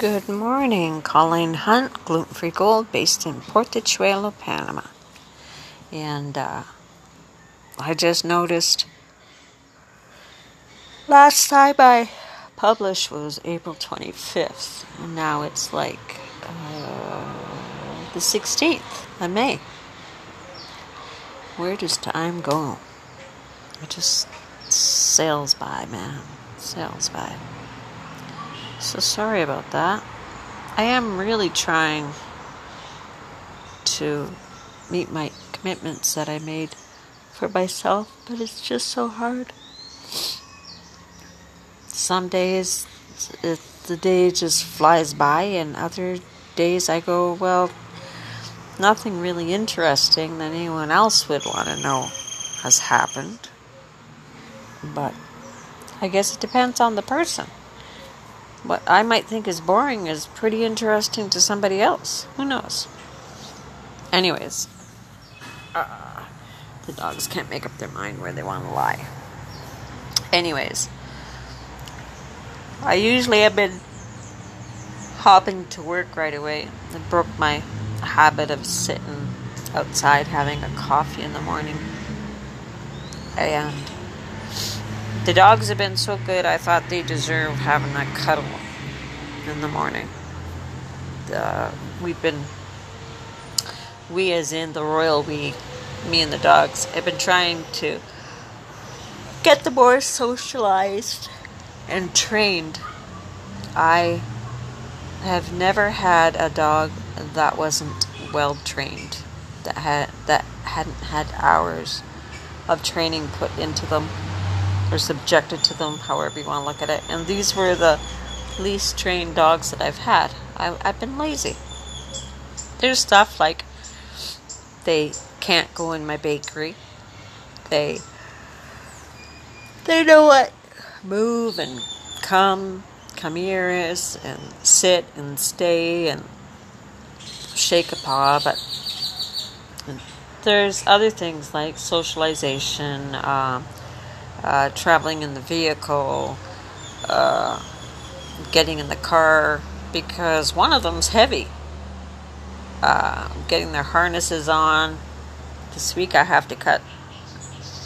Good morning, Colleen Hunt, Gluten Free Gold, based in Portachuelo, Panama. And uh, I just noticed last time I published was April 25th, and now it's like uh, the 16th of May. Where does time go? It just sails by, man. Sails by. So sorry about that. I am really trying to meet my commitments that I made for myself, but it's just so hard. Some days it, the day just flies by, and other days I go, well, nothing really interesting that anyone else would want to know has happened. But I guess it depends on the person what I might think is boring is pretty interesting to somebody else. Who knows? Anyways, uh, the dogs can't make up their mind where they want to lie. Anyways, I usually have been hopping to work right away. I broke my habit of sitting outside having a coffee in the morning. And the dogs have been so good, I thought they deserve having a cuddle in the morning. Uh, we've been, we as in the royal we, me and the dogs, have been trying to get the more socialized and trained. I have never had a dog that wasn't well trained, that had that hadn't had hours of training put into them or subjected to them, however you want to look at it. And these were the least trained dogs that I've had. I, I've been lazy. There's stuff like they can't go in my bakery. They they know what move and come, come here is, and sit and stay and shake a paw, but there's other things like socialization. Uh, uh, traveling in the vehicle, uh, getting in the car, because one of them's heavy. Uh, getting their harnesses on. This week I have to cut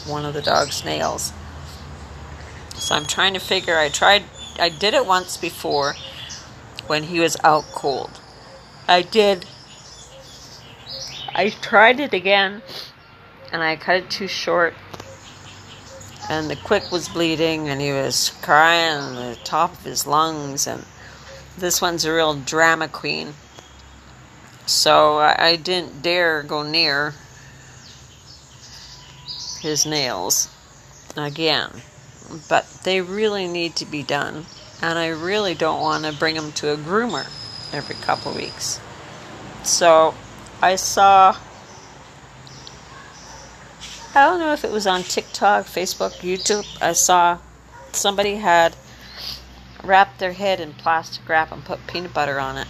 one of the dog's nails. So I'm trying to figure. I tried. I did it once before when he was out cold. I did. I tried it again, and I cut it too short and the quick was bleeding and he was crying on the top of his lungs and this one's a real drama queen. So I, I didn't dare go near his nails again. But they really need to be done and i really don't want to bring him to a groomer every couple weeks. So i saw I don't know if it was on TikTok, Facebook, YouTube. I saw somebody had wrapped their head in plastic wrap and put peanut butter on it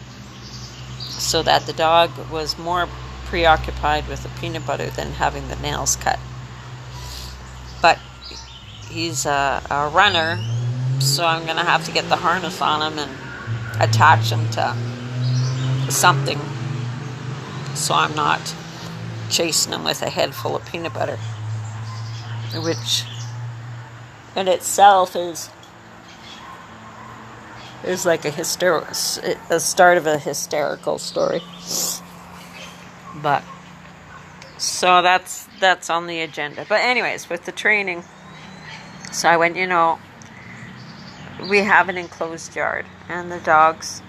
so that the dog was more preoccupied with the peanut butter than having the nails cut. But he's a, a runner, so I'm going to have to get the harness on him and attach him to something so I'm not chasing him with a head full of peanut butter which in itself is is like a hysterical a start of a hysterical story. But so that's that's on the agenda. But anyways with the training so i went you know we have an enclosed yard and the dogs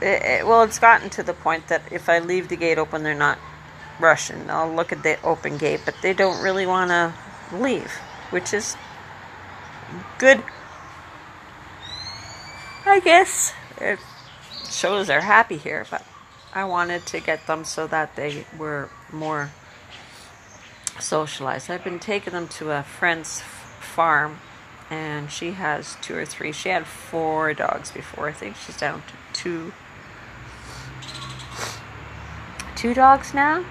it, it, well it's gotten to the point that if i leave the gate open they're not Russian. I'll look at the open gate, but they don't really want to leave, which is good. I guess it shows they're happy here, but I wanted to get them so that they were more socialized. I've been taking them to a friend's farm, and she has two or three. She had four dogs before. I think she's down to two. Two dogs now?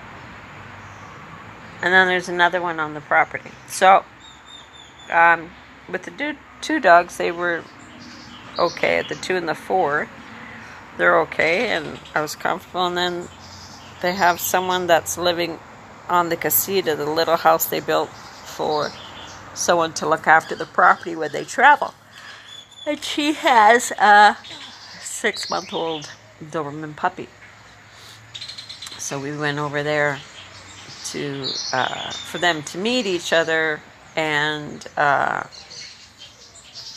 And then there's another one on the property. So, um, with the two dogs, they were okay. At the two and the four, they're okay, and I was comfortable. And then they have someone that's living on the casita, the little house they built for someone to look after the property when they travel. And she has a six month old Doberman puppy. So we went over there to uh, for them to meet each other and uh,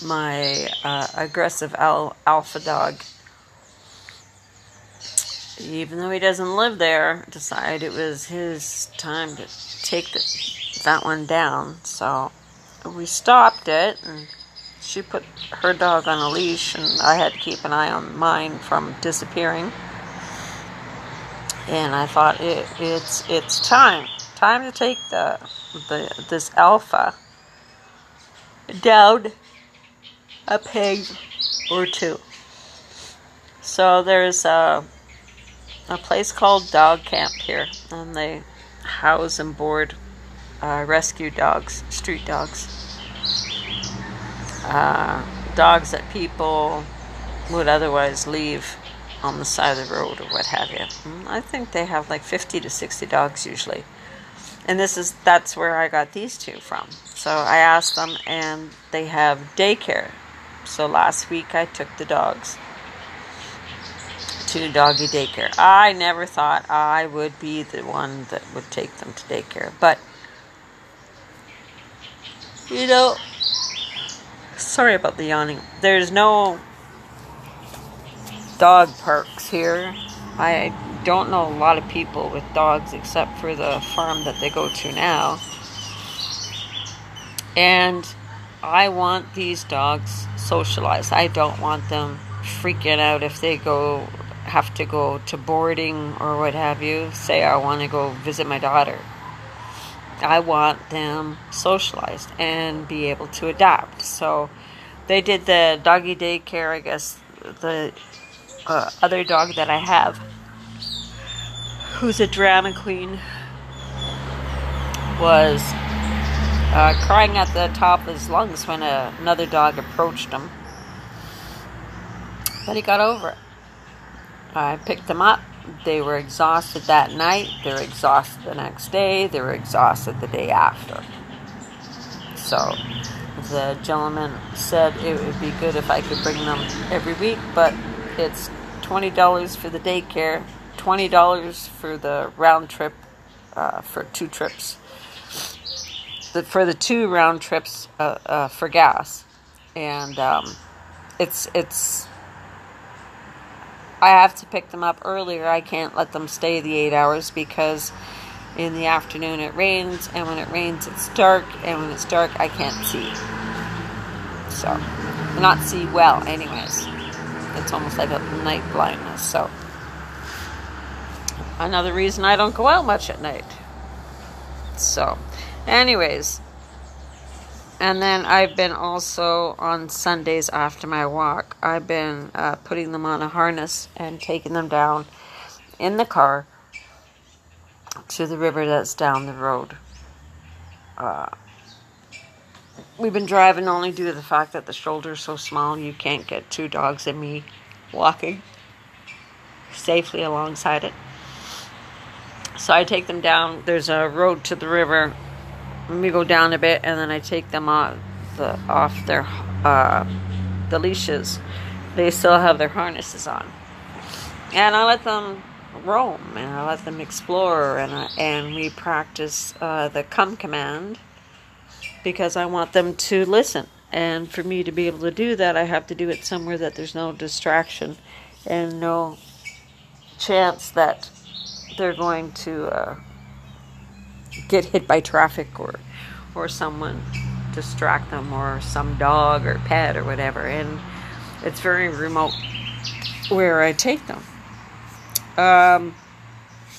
my uh, aggressive al- alpha dog. Even though he doesn't live there decided it was his time to take the, that one down. So we stopped it and she put her dog on a leash and i had to keep an eye on mine from disappearing and i thought it, it's it's time time to take the the this alpha down a peg or two. So there's a a place called Dog Camp here, and they house and board uh, rescue dogs, street dogs, uh, dogs that people would otherwise leave on the side of the road or what have you. Mm, I think they have like 50 to 60 dogs usually and this is that's where I got these two from. So I asked them, and they have daycare. So last week I took the dogs to doggy daycare. I never thought I would be the one that would take them to daycare, but you know, sorry about the yawning. There's no dog parks here. I don't know a lot of people with dogs except for the farm that they go to now. And I want these dogs socialized. I don't want them freaking out if they go have to go to boarding or what have you. Say I want to go visit my daughter. I want them socialized and be able to adapt. So they did the doggy daycare, I guess the uh, other dog that I have who's a drama queen, was uh, crying at the top of his lungs when a, another dog approached him. But he got over it. I picked them up. They were exhausted that night. They were exhausted the next day. They were exhausted the day after. So the gentleman said it would be good if I could bring them every week, but it's $20 for the daycare twenty dollars for the round trip uh, for two trips. The, for the two round trips uh, uh, for gas, and um, it's it's. I have to pick them up earlier. I can't let them stay the eight hours because in the afternoon it rains, and when it rains it's dark, and when it's dark I can't see. So, not see well, anyways. It's almost like a night blindness. So another reason I don't go out much at night. So, anyways, and then I've been also on Sundays after my walk, I've been uh, putting them on a harness and taking them down in the car to the river that's down the road. Uh, we've been driving only due to the fact that the shoulder's so small you can't get two dogs and me walking safely alongside it. So I take them down. There's a road to the river. We go down a bit, and then I take them off the off their uh, the leashes. They still have their harnesses on, and I let them roam and I let them explore, and I, and we practice uh, the come command because I want them to listen. And for me to be able to do that, I have to do it somewhere that there's no distraction and no chance that they're going to uh, get hit by traffic or or someone distract them or some dog or pet or whatever and it's very remote where I take them. Um,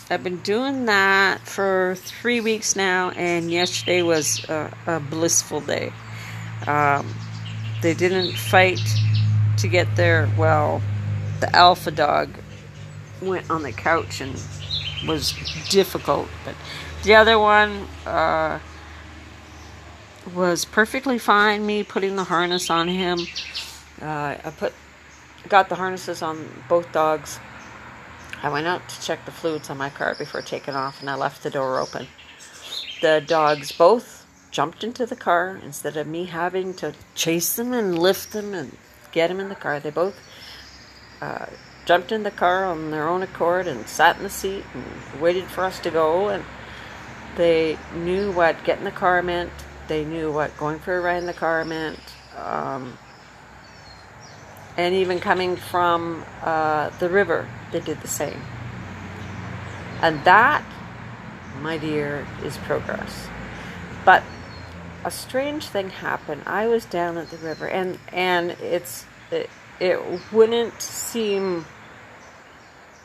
I've been doing that for three weeks now, and yesterday was a, a blissful day. Um, they didn't fight to get there. Well, the alpha dog went on the couch and was difficult, but the other one uh, was perfectly fine. Me putting the harness on him, Uh, I put, got the harnesses on both dogs. I went out to check the fluids on my car before taking off, and I left the door open. The dogs both jumped into the car instead of me having to chase them and lift them and get them in the car. They both uh, jumped in the car on their own accord and sat in the seat and waited for us to go. And they knew what getting the car meant. They knew what going for a ride in the car meant. Um, and even coming from uh, the river, they did the same. And that, my dear, is progress. But a strange thing happened. I was down at the river, and and it's it, it wouldn't seem.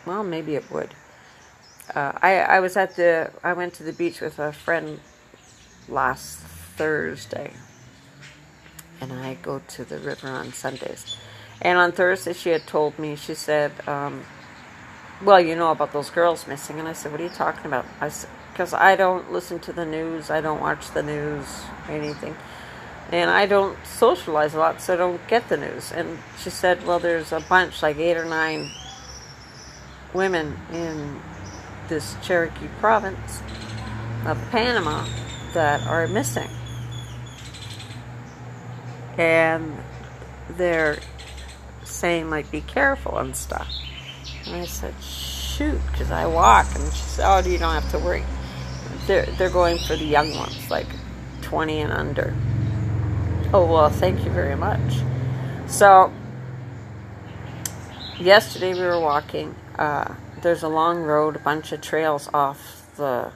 Well, maybe it would. Uh, I I was at the I went to the beach with a friend last Thursday, and I go to the river on Sundays. And on Thursday, she had told me she said, um, "Well, you know about those girls missing," and I said, "What are you talking about?" I said, "Because I don't listen to the news. I don't watch the news, anything." and I don't socialize a lot, so I don't get the news. And she said, well, there's a bunch, like eight or nine women in this Chiriquí province of Panama that are missing. And they're saying, like, be careful and stuff. And I said, shoot, because I walk. And she said, oh, you don't have to worry. They're, they're going for the young ones, like 20 and under. Oh, well, thank you very much. So, yesterday we were walking. Uh, there's a long road, a bunch of trails off the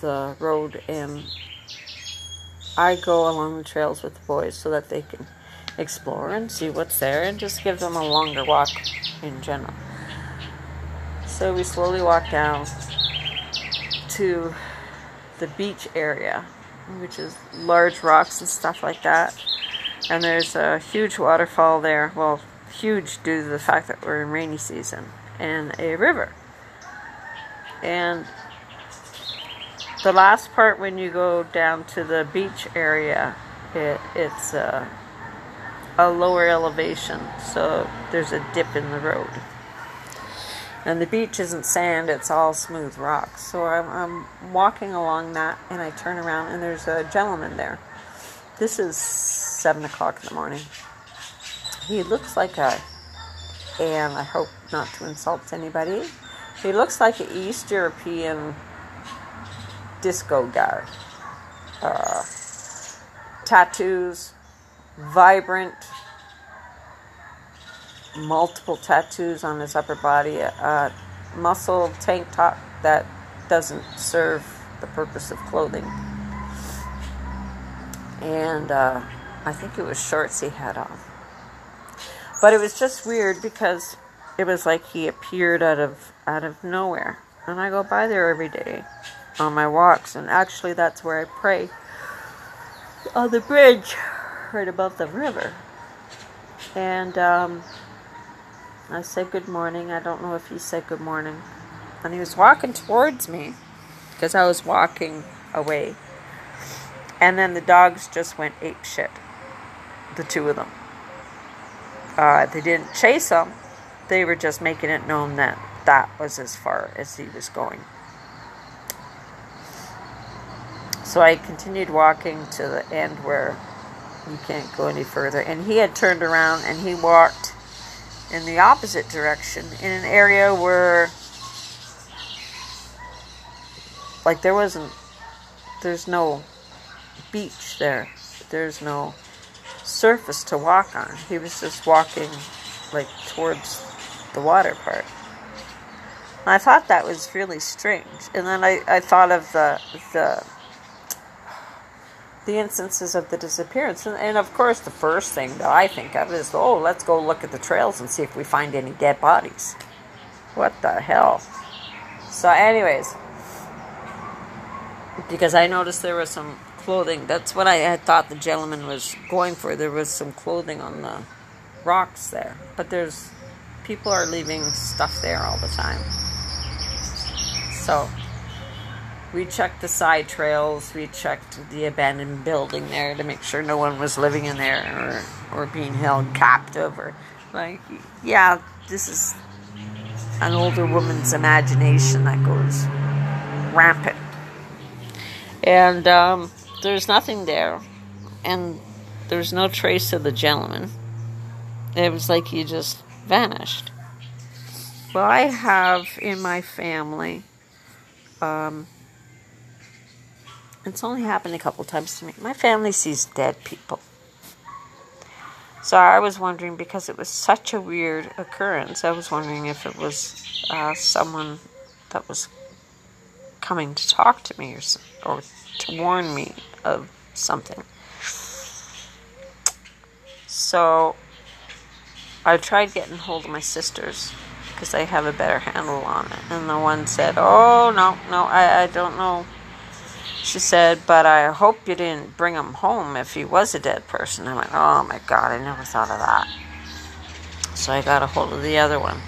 the road, and I go along the trails with the boys so that they can explore and see what's there and just give them a longer walk in general. So we slowly walk down to the beach area which is large rocks and stuff like that. And there's a huge waterfall there. Well, huge due to the fact that we're in rainy season, and a river. And the last part when you go down to the beach area, it, it's a, a lower elevation, so there's a dip in the road. And the beach isn't sand, it's all smooth rocks. So I'm, I'm walking along that and I turn around and there's a gentleman there. This is 7 o'clock in the morning. He looks like a, and I hope not to insult anybody, he looks like an East European disco guy. Uh, tattoos, vibrant, multiple tattoos on his upper body, a muscle tank top that doesn't serve the purpose of clothing. And uh, I think it was shorts he had on. But it was just weird because it was like he appeared out of out of nowhere. And I go by there every day on my walks, and actually that's where I pray on the bridge right above the river. And um, I said good morning. I don't know if he said good morning. And he was walking towards me because I was walking away. And then the dogs just went ape shit. The two of them. Uh, they didn't chase him. They were just making it known that that was as far as he was going. So I continued walking to the end where you can't go any further. And he had turned around and he walked in the opposite direction in an area where like there wasn't there's no beach there. There's no surface to walk on. He was just walking like towards the water part. And i thought that was really strange. And then i, I thought of the the the instances of the disappearance. And, and, of course, the first thing that I think of is, oh, let's go look at the trails and see if we find any dead bodies. What the hell? So, anyways, because I noticed there was some clothing. That's what I had thought the gentleman was going for. There was some clothing on the rocks there. But there's people are leaving stuff there all the time. So, we checked the side trails. We checked the abandoned building there to make sure no one was living in there or, or being held captive or like yeah, this is an older woman's imagination that goes rampant. And um, there's nothing there, and there's no trace of the gentleman. It was like he just vanished. Well, I have in my family, um, it's only happened a couple times to me. My family sees dead people. So I was wondering because it was such a weird occurrence. I was wondering if it was uh, someone that was coming to talk to me or, or to warn me of something. So I tried getting hold of my sisters because they have a better handle on it. And the one said, Oh, no, no, I, I don't know. She said, But I hope you didn't bring him home if he was a dead person. I went, Oh my God, I never thought of that. So I got a hold of the other one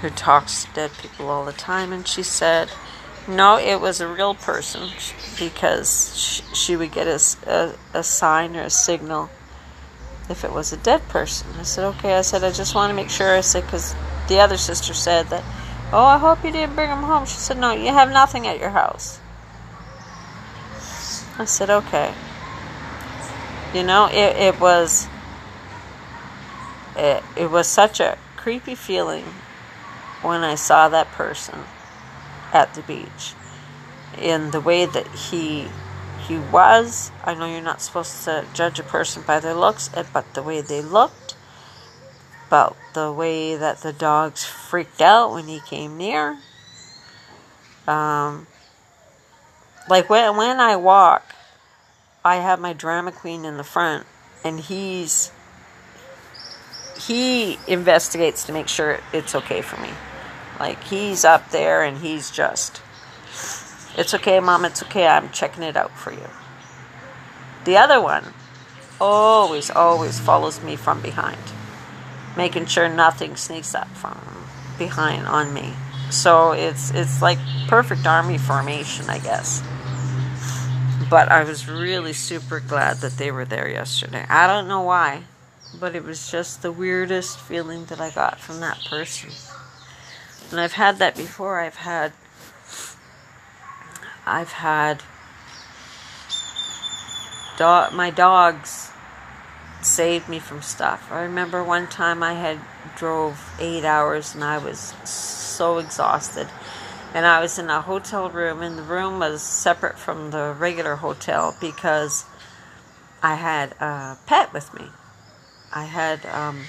who talks to dead people all the time, and she said, no, it was a real person because she, would get a, a, a, sign or a signal if it was a dead person. I said, okay. I said, I just want to make sure. I said, because the other sister said that, oh, I hope you didn't bring him home. She said, no, you have nothing at your house. I said, okay. You know, it, it was it, it was such a creepy feeling when I saw that person at the beach in the way that he he was. I know you're not supposed to judge a person by their looks, eh, but the way they looked, about the way that the dogs freaked out when he came near. Um, like when when I walk, I have my drama queen in the front, and he's he investigates to make sure it's okay for me. Like he's up there and he's just, it's okay, mom, it's okay, I'm checking it out for you. The other one always, always follows me from behind, making sure nothing sneaks up from behind on me. So it's it's like perfect army formation, I guess. But I was really super glad that they were there yesterday. I don't know why, but it was just the weirdest feeling that I got from that person. And I've had that before. I've had I've had my dogs saved me from stuff. I remember one time I had drove 8 hours and I was so exhausted. And I was in a hotel room and the room was separate from the regular hotel because I had a pet with me. I had um,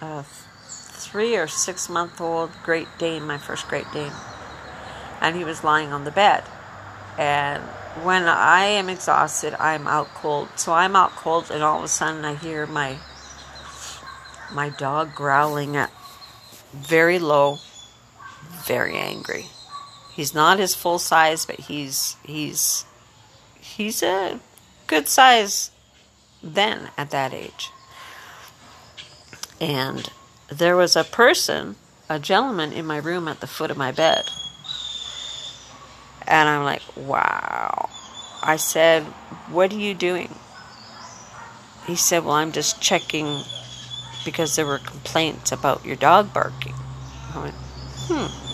a three or six month old Great Dane, my first Great Dane. And he was lying on the bed. And when I am exhausted, I'm out cold. So I'm out cold, and all of a sudden I hear my my dog growling at very low, very angry. He's not his full size, but he's he's he's a good size then at that age. And there was a person, a gentleman in my room at the foot of my bed. And I'm like, wow. I said, What are you doing? He said, Well, I'm just checking because there were complaints about your dog barking. I went, Hmm,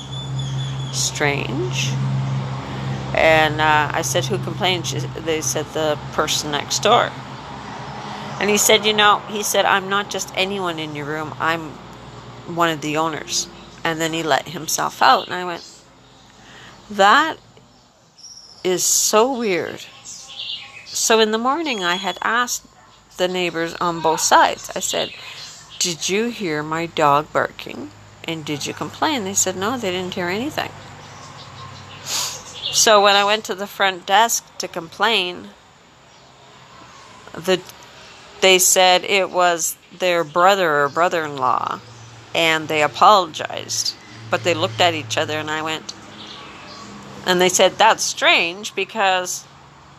strange. And uh, I said, Who complained? She, they said, The person next door. And he said, You know, he said, I'm not just anyone in your room, I'm one of the owners. And then he let himself out. And I went, That is so weird. So in the morning, I had asked the neighbors on both sides, I said, Did you hear my dog barking? And did you complain? They said, No, they didn't hear anything. So when I went to the front desk to complain, the they said it was their brother or brother in law, and they apologized. But they looked at each other, and I went, and they said, That's strange because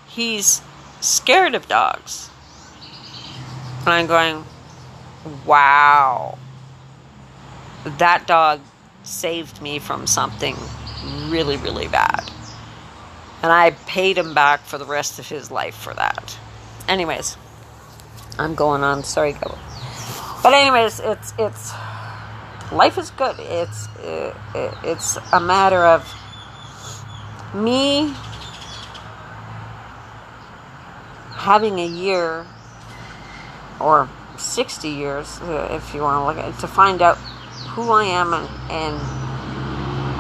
he's scared of dogs. And I'm going, Wow. That dog saved me from something really, really bad. And I paid him back for the rest of his life for that. Anyways, I'm going on. Sorry, go. But anyways, it's it's life is good. It's it, it's a matter of me having a year or 60 years, uh, if you want to look at it, to find out who I am and, and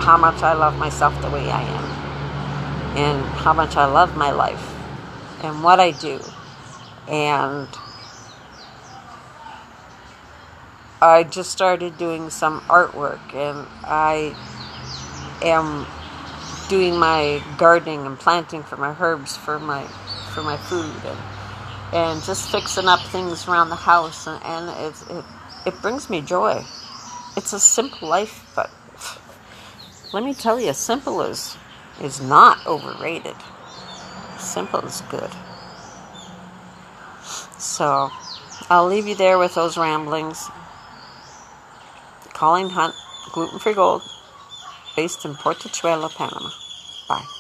how much I love myself the way I am, and how much I love my life, and what I do. And I just started doing some artwork, and I am doing my gardening and planting for my herbs for my for my food and and just fixing up things around the house and, and it, it it brings me joy. It's a simple life, but let me tell you, simple is is not overrated. Simple is good. So I'll leave you there with those ramblings. Colleen Hunt, Gluten Free Gold, based in Portachuelo, Panama. Bye.